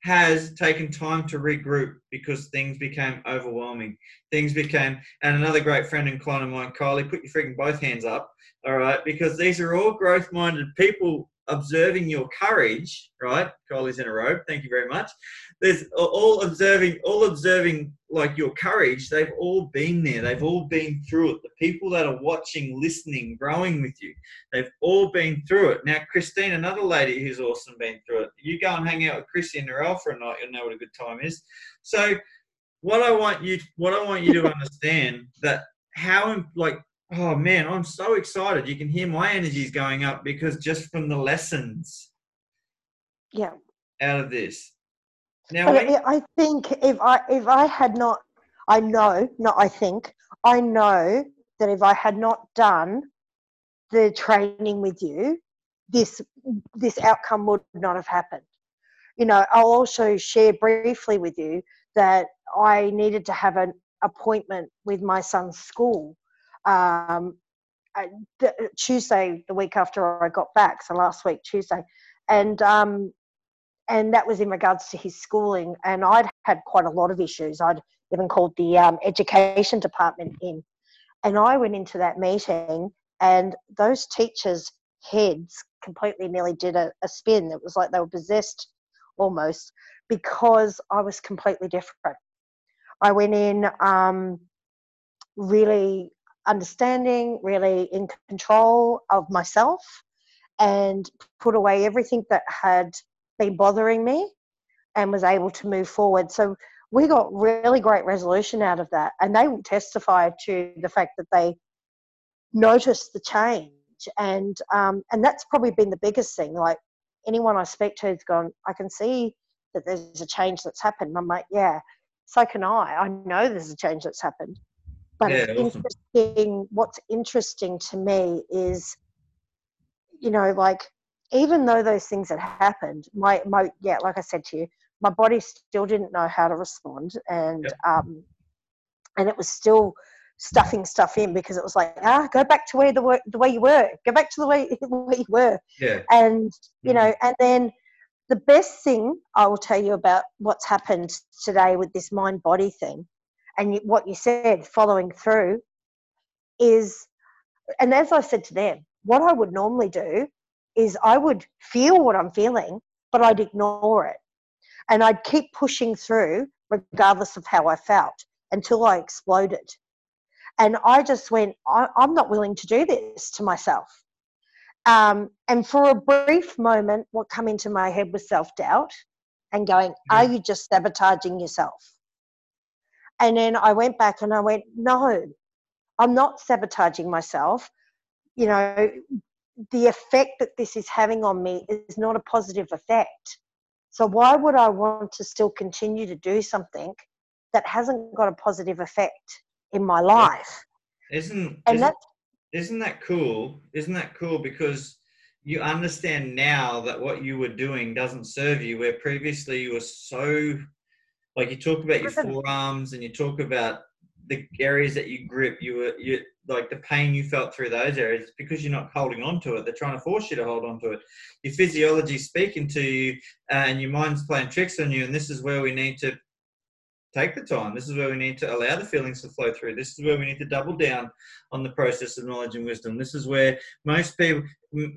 has taken time to regroup because things became overwhelming things became and another great friend and client of mine kylie put your freaking both hands up all right because these are all growth minded people observing your courage, right? Kylie's in a robe. Thank you very much. There's all observing, all observing like your courage. They've all been there. They've all been through it. The people that are watching, listening, growing with you, they've all been through it. Now, Christine, another lady who's awesome, been through it. You go and hang out with Chrissy and Narelle for a night, you'll know what a good time is. So, what I want you, what I want you to understand that how like Oh man, I'm so excited. You can hear my energies going up because just from the lessons Yeah. out of this. Now, I I think if I if I had not, I know, not I think, I know that if I had not done the training with you, this this outcome would not have happened. You know, I'll also share briefly with you that I needed to have an appointment with my son's school um, Tuesday, the week after I got back, so last week Tuesday, and um, and that was in regards to his schooling. And I'd had quite a lot of issues. I'd even called the um, education department in, and I went into that meeting, and those teachers' heads completely nearly did a, a spin. It was like they were possessed almost because I was completely different. I went in um, really understanding, really in control of myself, and put away everything that had been bothering me and was able to move forward. So we got really great resolution out of that. And they will testify to the fact that they noticed the change. And um, and that's probably been the biggest thing. Like anyone I speak to has gone, I can see that there's a change that's happened. And I'm like, yeah, so can I. I know there's a change that's happened. But Yeah, it's awesome. interesting. What's interesting to me is, you know, like even though those things had happened, my my yeah, like I said to you, my body still didn't know how to respond, and um, and it was still stuffing stuff in because it was like ah, go back to where the way, the way you were, go back to the way where you were, yeah, and you know, and then the best thing I will tell you about what's happened today with this Mindbody thing, and what you said, following through, is, and as I said to them, what I would normally do is I would feel what I'm feeling, but I'd ignore it. And I'd keep pushing through regardless of how I felt until I exploded. And I just went, I, I'm not willing to do this to myself. Um, and for a brief moment, what came into my head was self doubt and going, Are you just sabotaging yourself? And then I went back and I went, No, I'm not sabotaging myself. You know, the effect that this is having on me is not a positive effect. So why would I want to still continue to do something that hasn't got a positive effect in my life? isn't And isn't, isn't that cool? Isn't that cool because you understand now that what you were doing doesn't serve you, where previously you were so like you talk about your forearms and you talk about the areas that you grip, you were you like the pain you felt through those areas because you're not holding on to it. They're trying to force you to hold on to it. Your physiology's speaking to you, and your mind's playing tricks on you. And this is where we need to take the time. This is where we need to allow the feelings to flow through. This is where we need to double down on the process of knowledge and wisdom. This is where most people,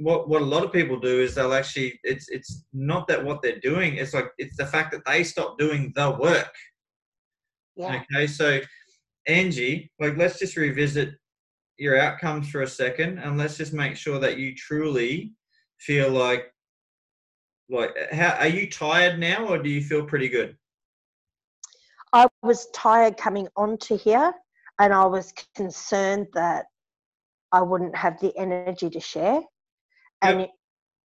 what what a lot of people do is they'll actually. It's it's not that what they're doing. It's like it's the fact that they stop doing the work. yeah. Okay, so Angie, like let's just revisit your outcomes for a second, and let's just make sure that you truly feel like, like, how are you tired now, or do you feel pretty good? I was tired coming onto here, and I was concerned that I wouldn't have the energy to share. And Yep.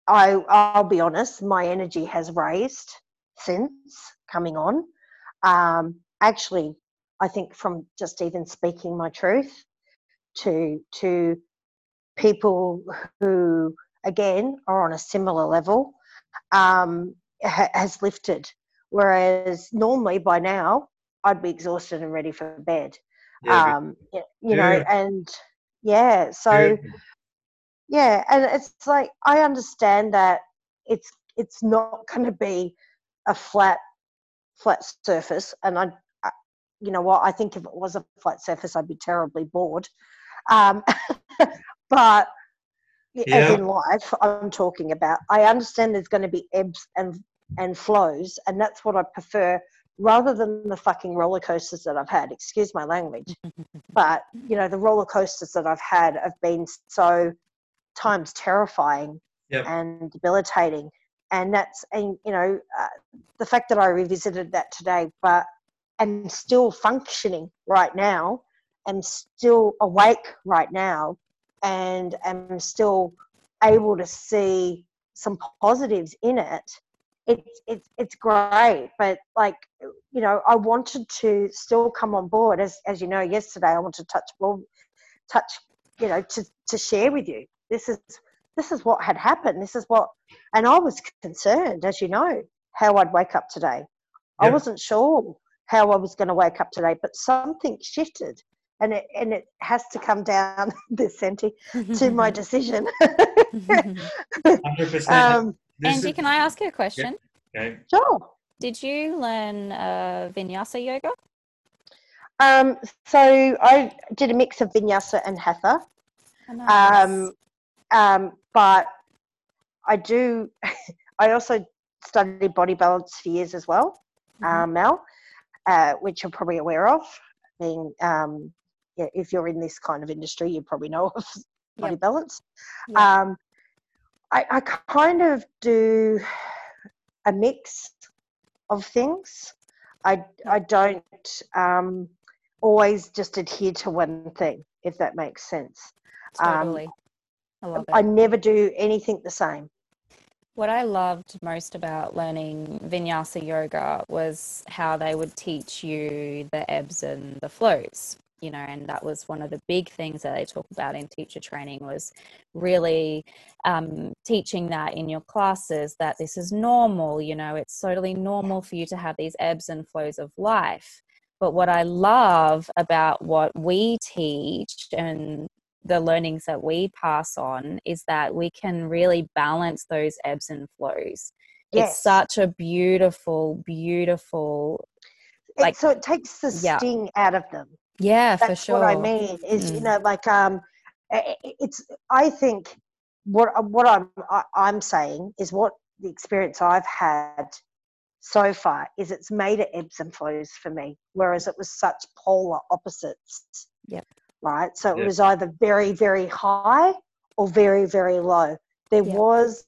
I, I'll be honest, my energy has raised since coming on. Um, actually, I think from just even speaking my truth to to people who again are on a similar level um, ha- has lifted. Whereas normally by now I'd be exhausted and ready for bed. Yeah, um, you know, and yeah, so good. yeah, and it's like I understand that it's it's not going to be a flat flat surface, and I, you know what, I think if it was a flat surface, I'd be terribly bored. Um, but Yeah. as in life, I'm talking about. I understand there's going to be ebbs and and flows, and that's what I prefer rather than the fucking roller coasters that I've had. Excuse my language, but you know the roller coasters that I've had have been so times terrifying Yep. and debilitating and that's and you know uh, the fact that i revisited that today but am still functioning right now am still awake right now and am still able to see some positives in it it's it's it's great. But like you know i wanted to still come on board. As as you know yesterday i wanted to touch well touch you know to to share with you. This is this is what had happened. This is what and i was concerned as you know how i'd wake up today. I wasn't sure how i was going to wake up today but something shifted and it and it has to come down this Senti, to my decision Hundred percent. um Angie, can I ask you a question? Okay. sure Did you learn uh, vinyasa yoga? um so i did a mix of vinyasa and hatha Oh, nice. um, um, but I do. I also studied body balance for years as well, Mhm. um, Mel, uh, which you're probably aware of. Being, um, yeah, if you're in this kind of industry, you probably know of body Yep. balance. Yep. Um, I, I kind of do a mix of things. I I don't um, always just adhere to one thing, if that makes sense. um, totally. I love it. I never do anything the same. What I loved most about learning vinyasa yoga was how they would teach you the ebbs and the flows, you know, and that was one of the big things that they talk about in teacher training was really um, teaching that in your classes that this is normal, you know, it's totally normal for you to have these ebbs and flows of life. But what I love about what we teach and the learnings that we pass on is that we can really balance those ebbs and flows. Yes. It's such a beautiful, beautiful, It- like- so it takes the Yeah. sting out of them. yeah, for sure. what I mean. Is you Mm. know like um, i- i- it's I think what what I'm I, I'm saying is what the experience I've had so far is it's made it ebbs and flows for me, whereas it was such polar opposites. Yep. Right. So it Yep. was either very very high or very very low. There Yep. was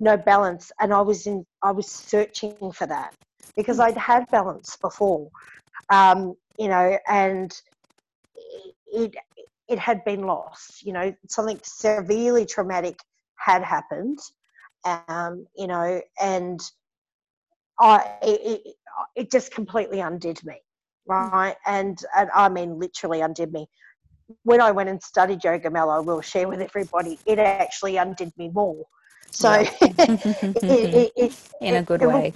no balance, and I was in I was searching for that because Mm. I'd had balance before, um, you know, and it it had been lost. You know, something severely traumatic had happened, um, you know, and I it, it, it just completely undid me, right? And and I mean literally undid me. When I went and studied yoga, Mel, I will share with everybody, it actually undid me more. So Yep. it, it, it, in a good way.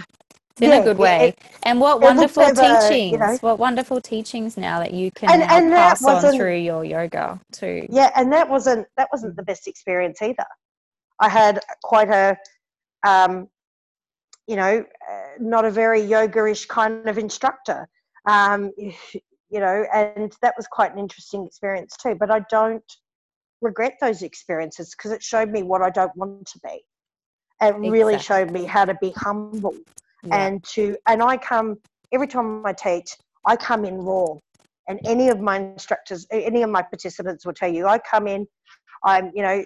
in yeah, a good way. and what wonderful you teachings. know. What wonderful teachings now that you can And- and that pass on through your yoga too. yeah and that wasn't that wasn't the best experience either i had quite a um you know uh, not a very yoga-ish kind of instructor um you know and that was quite an interesting experience too but i don't regret those experiences because it showed me what i don't want to be. It really showed me how to be humble Yeah. and to and i come every time i teach i come in raw. And any of my instructors any of my participants will tell you i come in i'm you know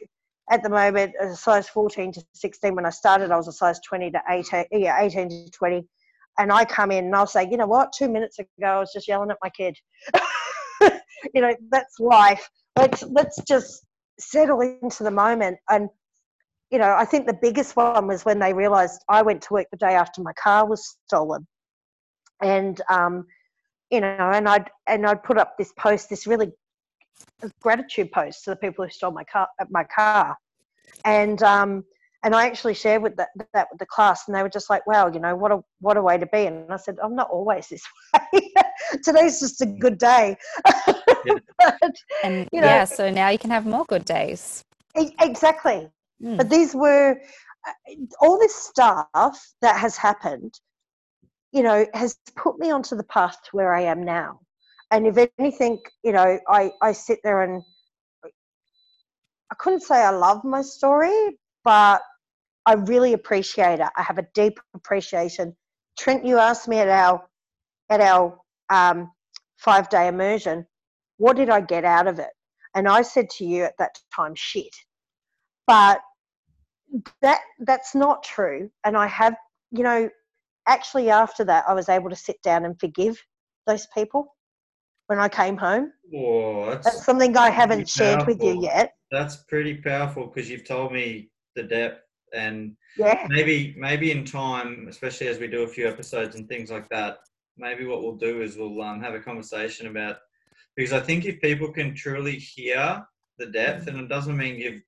at the moment a size 14 to 16 when i started i was a size 20 to 18 yeah 18 to 20 and I come in and I'll say, you know what, two minutes ago I was just yelling at my kid. you know, that's life. Let's let's just settle into the moment. And you know, I think the biggest one was when they realised I went to work the day after my car was stolen, and um, you know, and I'd and I'd put up this post, this really gratitude post to the people who stole my car, my car, and um, and I actually shared with that, that with the class, and they were just like, "Wow, you know what a what a way to be." And I said, "I'm not always this way. Today's just a good day." but, and you know, yeah, so now you can have more good days. Exactly. Mm. But these were uh, all this stuff that has happened. You know, has put me onto the path to where I am now. And if anything, you know, I I sit there and I couldn't say I love my story, but I really appreciate it. I have a deep appreciation. Trent, you asked me at our at our um, five day immersion, what did I get out of it? And I said to you at that time, shit. But that that's not true. And I have, you know, actually after that, I was able to sit down and forgive those people when I came home. Whoa, that's, that's something I haven't shared with you yet. That's pretty powerful because you've told me the depth and yeah. maybe maybe in time, especially as we do a few episodes and things like that, maybe what we'll do is we'll um, have a conversation about because I think if people can truly hear the depth, and it doesn't mean give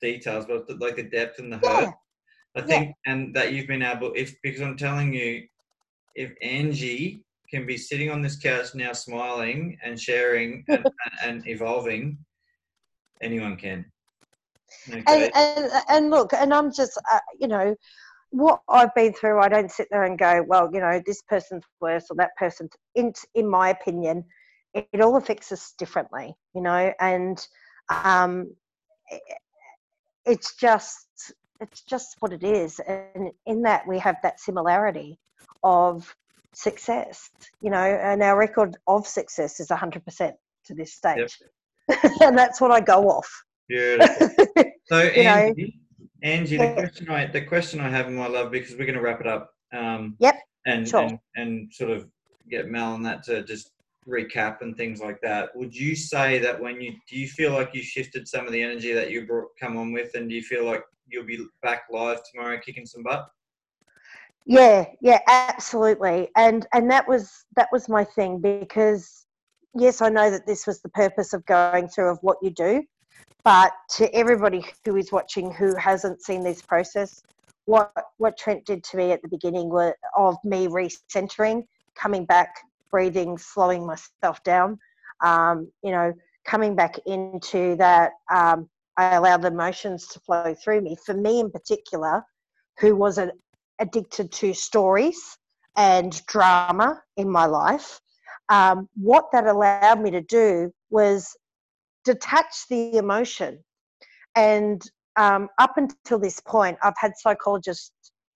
details, but like the depth and the hurt. Yeah. I think, yeah. and that you've been able, if because I'm telling you, if Angie can be sitting on this couch now, smiling and sharing and, and evolving, anyone can. Okay. And, and, and look, and I'm just, uh, you know, what I've been through, I don't sit there and go, well, you know, this person's worse or that person's. In in my opinion, it, it all affects us differently, you know, and um, it, it's just it's just what it is, and in that we have that similarity of success, you know, and our record of success is 100% to this stage, yep. and that's what I go off. Beautiful. So, Angie, Angie, the question I the question I have, my love, because we're going to wrap it up. Um, yep. And, sure. and and sort of get Mel and that to just recap and things like that. Would you say that when you do you feel like you shifted some of the energy that you brought come on with, and do you feel like you'll be back live tomorrow kicking some butt? Yeah, yeah, absolutely. And and that was that was my thing because yes, I know that this was the purpose of going through of what you do, but to everybody who is watching who hasn't seen this process, what what Trent did to me at the beginning were of me recentering, coming back, breathing, slowing myself down, um, you know, coming back into that. Um, I allow the emotions to flow through me. For me in particular, who was an, addicted to stories and drama in my life, um, what that allowed me to do was detach the emotion. And um, up until this point, I've had psychologists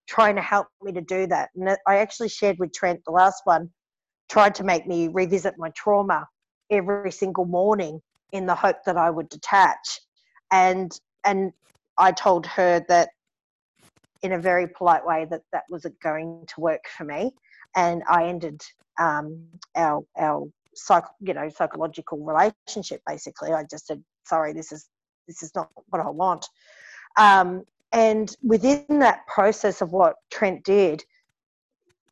trying to help me to do that. And I actually shared with Trent, the last one, tried to make me revisit my trauma every single morning in the hope that I would detach. And and I told her that in a very polite way that that wasn't going to work for me. And I ended um, our our psych, you know, psychological relationship. Basically, I just said, "Sorry, this is this is not what I want." Um, and within that process of what Trent did,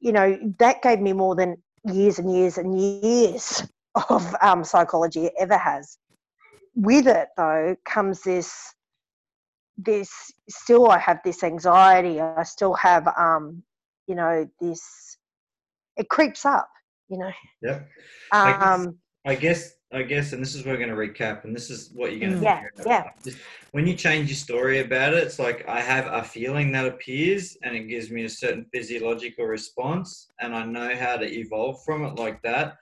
you know, that gave me more than years and years and years of um, psychology ever has. With it, though, comes this this still I have this anxiety. I still have, um, you know, this. It creeps up you know. Yeah. Um, I guess, I guess, and this is where we're going to recap, and this is what you're going to. Yeah, yeah. Just, when you change your story about it, it's like I have a feeling that appears, and it gives me a certain physiological response, and I know how to evolve from it like that.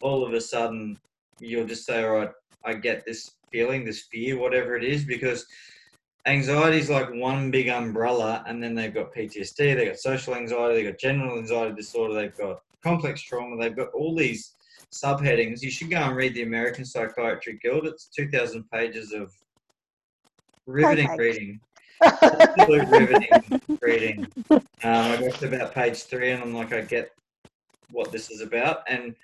All of a sudden, you'll just say, "All right, I get this feeling, this fear, whatever it is," because anxiety is like one big umbrella, and then they've got PTSD, they've got social anxiety, they've got general anxiety disorder, they've got complex trauma. They've got all these subheadings. You should go and read the American Psychiatry Guild. It's 2,000 pages of riveting reading. absolute riveting reading. Um, I got to about page three, and I'm like, I get what this is about, and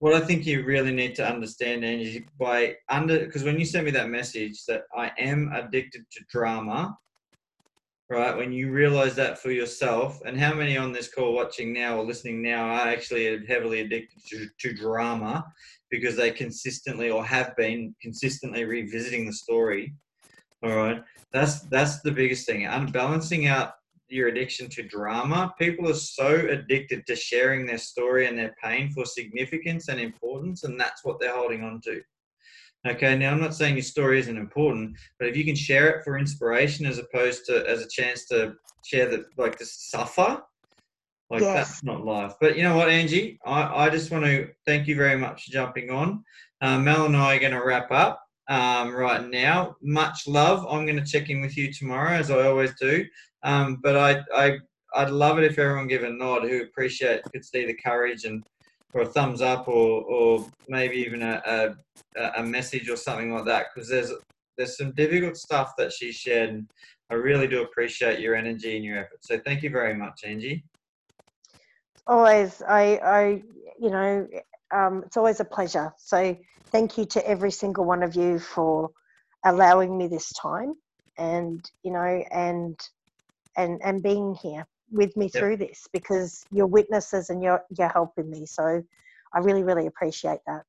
what I think you really need to understand, Angie, by under because when you sent me that message that I am addicted to drama, right? When you realize that for yourself, and how many on this call watching now or listening now are actually heavily addicted to, to drama because they consistently or have been consistently revisiting the story. All right, that's that's the biggest thing. Unbalancing out your addiction to drama. People are so addicted to sharing their story and their pain for significance and importance, and that's what they're holding on to. Okay, now I'm not saying your story isn't important, but if you can share it for inspiration as opposed to as a chance to share the like to suffer, like yes. that's not life. But you know what, Angie, I, I just want to thank you very much for jumping on. Um, Mel and I are going to wrap up um, right now. Much love. I'm going to check in with you tomorrow, as I always do. Um, but I, I, I'd love it if everyone give a nod who appreciate could see the courage and or a thumbs up or, or maybe even a, a, a message or something like that because there's there's some difficult stuff that she shared I really do appreciate your energy and your effort. So thank you very much, Angie. Always, I, I, you know, um, it's always a pleasure. So thank you to every single one of you for allowing me this time, and you know, and and and being here with me yep. through this because you're witnesses and you're you're helping me. So I really really appreciate that.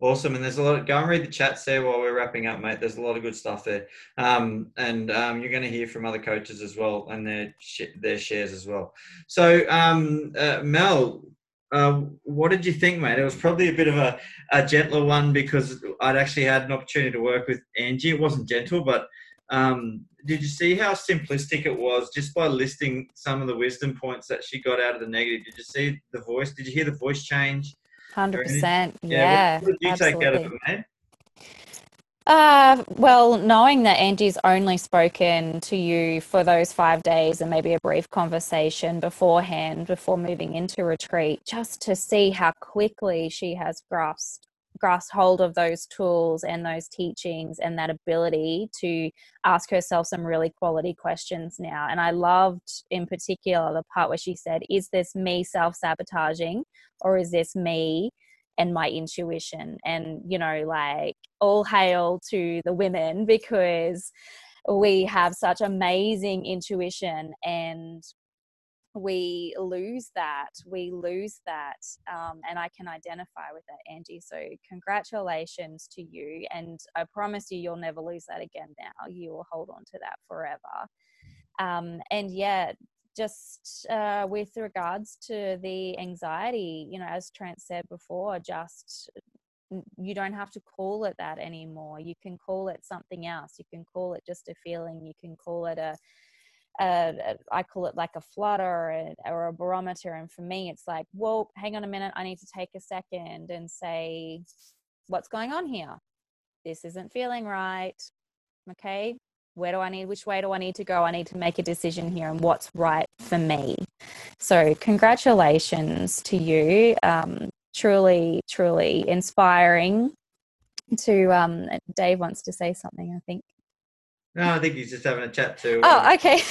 Awesome, and there's a lot. Of, go and read the chats there while we're wrapping up, mate. There's a lot of good stuff there, um, and um, you're going to hear from other coaches as well and their their shares as well. So, um, uh, Mel, uh, what did you think, mate? It was probably a bit of a, a gentler one because I'd actually had an opportunity to work with Angie. It wasn't gentle, but um, did you see how simplistic it was just by listing some of the wisdom points that she got out of the negative? Did you see the voice? Did you hear the voice change? Hundred percent. Yeah. What, what, did you absolutely. take out of it, man? Uh, well, knowing that Angie's only spoken to you for those five days and maybe a brief conversation beforehand, before moving into retreat, just to see how quickly she has grasped grasped hold of those tools and those teachings and that ability to ask herself some really quality questions now. And I loved in particular the part where she said, Is this me self sabotaging or is this me? and my intuition and you know like all hail to the women because we have such amazing intuition and we lose that we lose that um, and i can identify with that angie so congratulations to you and i promise you you'll never lose that again now you will hold on to that forever. Um, and yeah just uh, with regards to the anxiety you know as trent said before just you don't have to call it that anymore you can call it something else you can call it just a feeling you can call it a a, I call it like a flutter or a, or a barometer. And for me, it's like, well, hang on a minute. I need to take a second and say, what's going on here? This isn't feeling right. Okay. Where do I need, which way do I need to go? I need to make a decision here and what's right for me. So, congratulations to you. Um, truly, truly inspiring to um, Dave wants to say something, I think. No, I think he's just having a chat too. Oh, okay.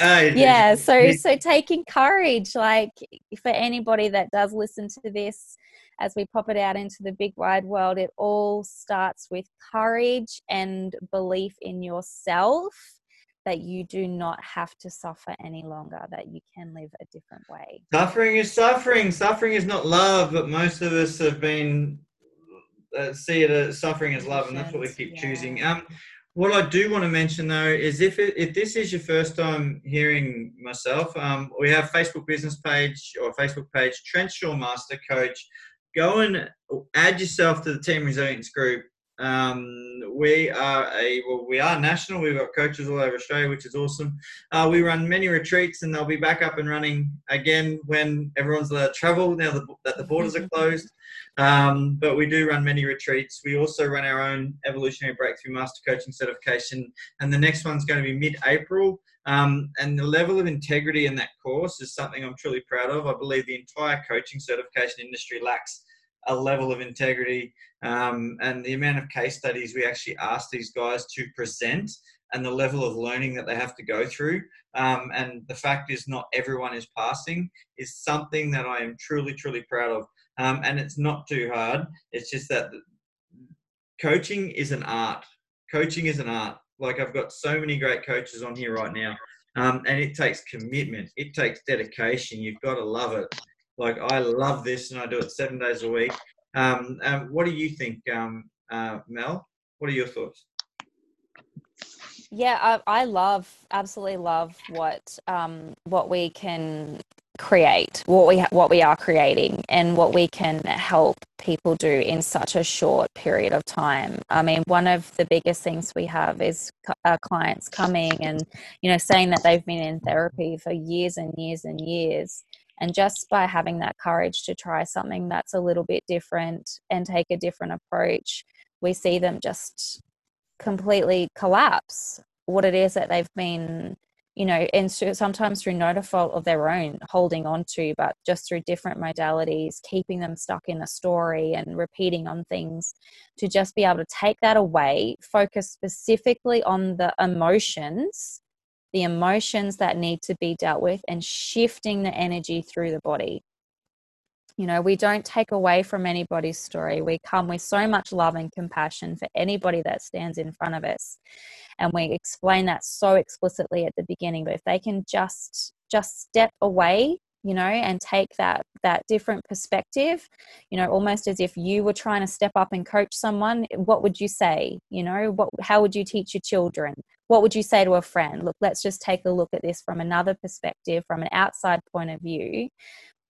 Oh, yeah, so so taking courage, like for anybody that does listen to this, as we pop it out into the big wide world, it all starts with courage and belief in yourself that you do not have to suffer any longer, that you can live a different way. Suffering is suffering. Suffering is not love, but most of us have been uh, see it as suffering as love, and that's what we keep yeah. choosing. Um, what I do want to mention though is if it, if this is your first time hearing myself, um, we have Facebook business page or Facebook page Trent Shaw Master Coach. Go and add yourself to the Team Resilience group. Um, we are a well, we are national. We've got coaches all over Australia, which is awesome. Uh, we run many retreats, and they'll be back up and running again when everyone's allowed to travel now that the borders are closed. Um, but we do run many retreats. We also run our own Evolutionary Breakthrough Master Coaching Certification, and the next one's going to be mid April. Um, and the level of integrity in that course is something I'm truly proud of. I believe the entire coaching certification industry lacks a level of integrity. Um, and the amount of case studies we actually ask these guys to present and the level of learning that they have to go through. Um, and the fact is, not everyone is passing is something that I am truly, truly proud of. Um, and it's not too hard. It's just that coaching is an art. Coaching is an art. Like I've got so many great coaches on here right now, um, and it takes commitment. It takes dedication. You've got to love it. Like I love this, and I do it seven days a week. Um, um, what do you think, um, uh, Mel? What are your thoughts? Yeah, I, I love, absolutely love what um, what we can create, what we what we are creating, and what we can help people do in such a short period of time. I mean, one of the biggest things we have is our clients coming and you know saying that they've been in therapy for years and years and years. And just by having that courage to try something that's a little bit different and take a different approach, we see them just completely collapse what it is that they've been you know and sometimes through no fault of their own holding on to but just through different modalities keeping them stuck in a story and repeating on things to just be able to take that away focus specifically on the emotions the emotions that need to be dealt with and shifting the energy through the body you know, we don't take away from anybody's story. We come with so much love and compassion for anybody that stands in front of us. And we explain that so explicitly at the beginning. But if they can just just step away you know and take that that different perspective you know almost as if you were trying to step up and coach someone what would you say? You know what how would you teach your children? What would you say to a friend? Look let's just take a look at this from another perspective from an outside point of view.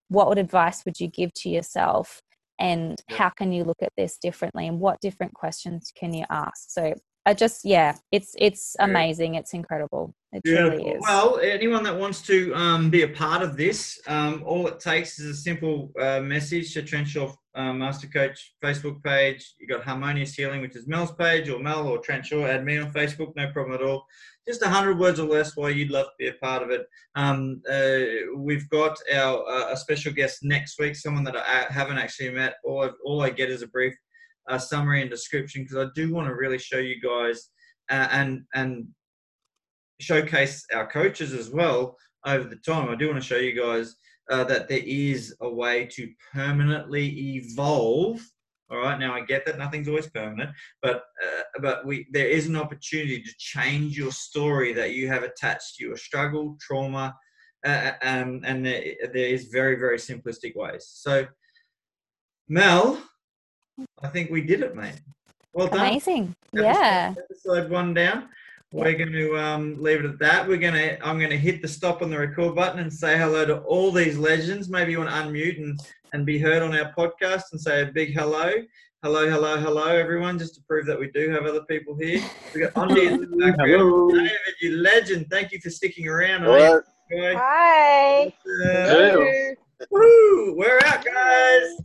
What would advice would you give to yourself? And how can you look at this differently? And what different questions can you ask? So i just yeah it's it's amazing. It's incredible. It truly is. Well anyone that wants to um, be a part of this um, all it takes is a simple uh, message to Trent Shaw uh, master coach facebook page. You got harmonious healing which is mel's page or mel or Trent Shaw add me on facebook no problem at all. Just a hundred words or less why you'd love to be a part of it. Um, uh, we've got our uh, a special guest next week, someone that I haven't actually met. All, I've, all I get is a brief uh, summary and description because I do want to really show you guys uh, and and showcase our coaches as well over the time. I do want to show you guys uh, that there is a way to permanently evolve all right. Now I get that nothing's always permanent, but uh, but we there is an opportunity to change your story that you have attached to your struggle, trauma, uh, um, and there, there is very very simplistic ways. So, Mel, I think we did it, mate. Well done. Amazing. yeah. Episode one down. We're going to um, leave it at that. We're going to. I'm going to hit the stop on the record button and say hello to all these legends. Maybe you want to unmute and and be heard on our podcast and say a big hello. Hello, hello, hello, everyone, just to prove that we do have other people here. We got Andy in the background. Hello. David, you legend. Thank you for sticking around. What? Hi. Uh, Woo! We're out, guys.